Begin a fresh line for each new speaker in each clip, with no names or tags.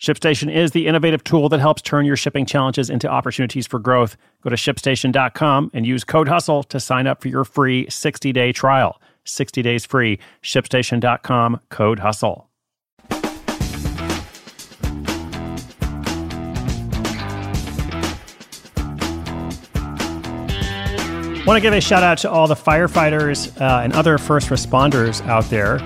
ShipStation is the innovative tool that helps turn your shipping challenges into opportunities for growth. Go to shipstation.com and use code HUSTLE to sign up for your free 60 day trial. 60 days free. ShipStation.com, code HUSTLE. Want to give a shout out to all the firefighters uh, and other first responders out there.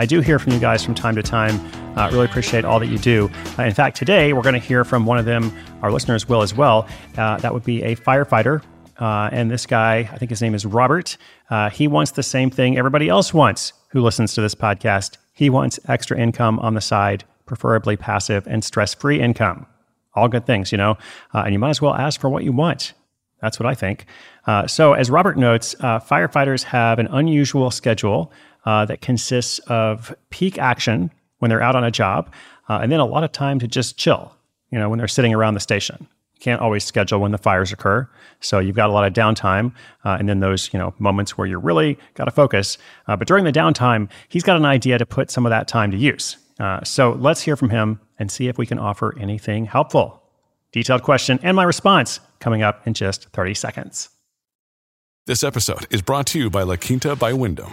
I do hear from you guys from time to time. Uh, really appreciate all that you do. Uh, in fact, today we're going to hear from one of them. Our listeners will as well. Uh, that would be a firefighter. Uh, and this guy, I think his name is Robert. Uh, he wants the same thing everybody else wants who listens to this podcast. He wants extra income on the side, preferably passive and stress free income. All good things, you know. Uh, and you might as well ask for what you want. That's what I think. so, as Robert notes, firefighters have an unusual schedule that consists of peak action when they're out on a job, uh, and then a lot of time to just chill, you know, when they're sitting around the station. You can't always schedule when the fires occur. So you've got a lot of downtime uh, and then those, you know, moments where you really got to focus. Uh, but during the downtime, he's got an idea to put some of that time to use. Uh, so let's hear from him and see if we can offer anything helpful. Detailed question and my response coming up in just 30 seconds.
This episode is brought to you by La Quinta by Wyndham.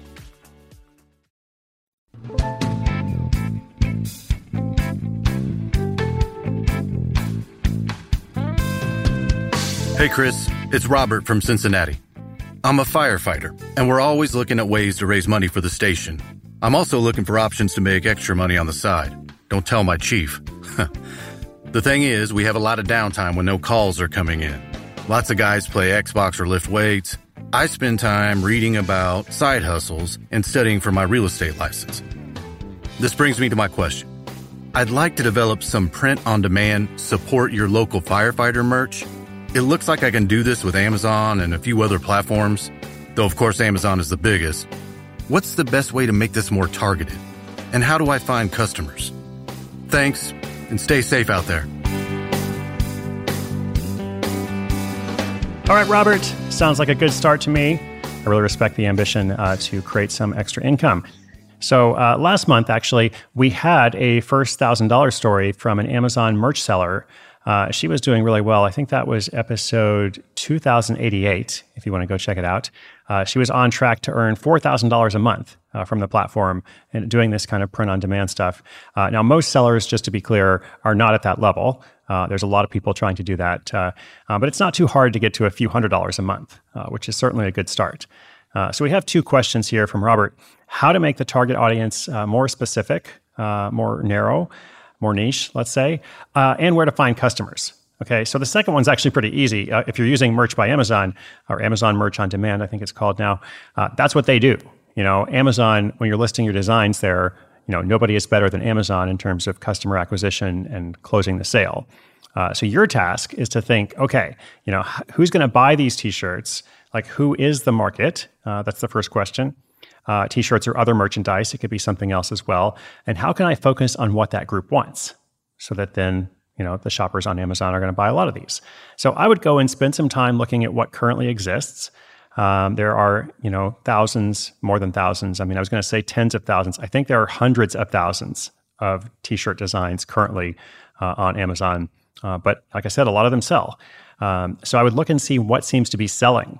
Hey, Chris. It's Robert from Cincinnati. I'm a firefighter, and we're always looking at ways to raise money for the station. I'm also looking for options to make extra money on the side. Don't tell my chief. the thing is, we have a lot of downtime when no calls are coming in. Lots of guys play Xbox or lift weights. I spend time reading about side hustles and studying for my real estate license. This brings me to my question. I'd like to develop some print on demand support your local firefighter merch it looks like I can do this with Amazon and a few other platforms, though of course Amazon is the biggest. What's the best way to make this more targeted? And how do I find customers? Thanks, and stay safe out there.
All right, Robert, sounds like a good start to me. I really respect the ambition uh, to create some extra income. So uh, last month, actually, we had a first thousand dollar story from an Amazon merch seller uh, she was doing really well. I think that was episode 2088, if you want to go check it out. Uh, she was on track to earn $4,000 a month uh, from the platform and doing this kind of print on demand stuff. Uh, now, most sellers, just to be clear, are not at that level. Uh, there's a lot of people trying to do that, uh, but it's not too hard to get to a few hundred dollars a month, which is certainly a good start. so, we have two questions here from Robert how to make the target audience more specific, more narrow more niche, let's say, uh, and where to find customers. Okay, so the second one's actually pretty easy. Uh, if you're using Merch by Amazon or Amazon Merch on Demand, I think it's called now, uh, that's what they do. You know, Amazon, when you're listing your designs there, you know, nobody is better than Amazon in terms of customer acquisition and closing the sale. Uh, so your task is to think, okay, you know, who's going to buy these T-shirts? Like, who is the market? Uh, that's the first question uh, t-shirts or other merchandise. It could be something else as well. And how can I focus on what that group wants so that then you know the shoppers on Amazon are going to buy a lot of these. So I would go and spend some time looking at what currently exists. Um, there are you know thousands, more than thousands. I mean, I was going to say tens of thousands. I think there are hundreds of thousands of t shirt designs currently uh, on Amazon. Uh, but like I said, a lot of them sell. Um, so I would look and see what seems to be selling,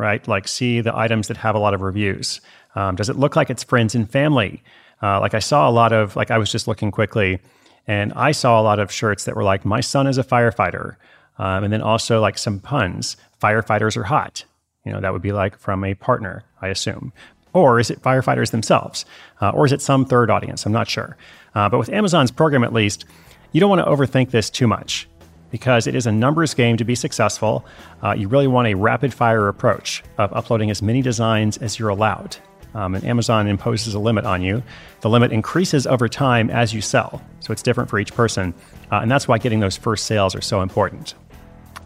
right? Like see the items that have a lot of reviews. Um, does it look like it's friends and family? Uh, like I saw a lot of, like I was just looking quickly, and I saw a lot of shirts that were like, my son is a firefighter. Um, and then also like some puns, firefighters are hot. You know, that would be like from a partner, I assume. Or is it firefighters themselves? Uh, or is it some third audience? I'm not sure. Uh, but with Amazon's program, at least, you don't want to overthink this too much because it is a numbers game to be successful. Uh, you really want a rapid fire approach of uploading as many designs as you're allowed. Um, and Amazon imposes a limit on you. The limit increases over time as you sell, so it's different for each person. Uh, and that's why getting those first sales are so important.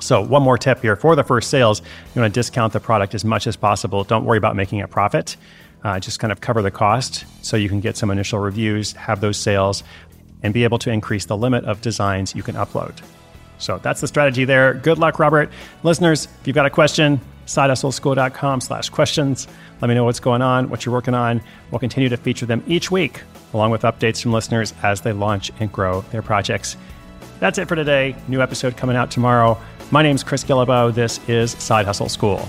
So, one more tip here for the first sales, you want to discount the product as much as possible. Don't worry about making a profit. Uh, just kind of cover the cost so you can get some initial reviews, have those sales, and be able to increase the limit of designs you can upload. So that's the strategy there. Good luck, Robert. Listeners, if you've got a question, sidehustleschool.com slash questions. Let me know what's going on, what you're working on. We'll continue to feature them each week, along with updates from listeners as they launch and grow their projects. That's it for today. New episode coming out tomorrow. My name's Chris Guillebeau. This is Side Hustle School.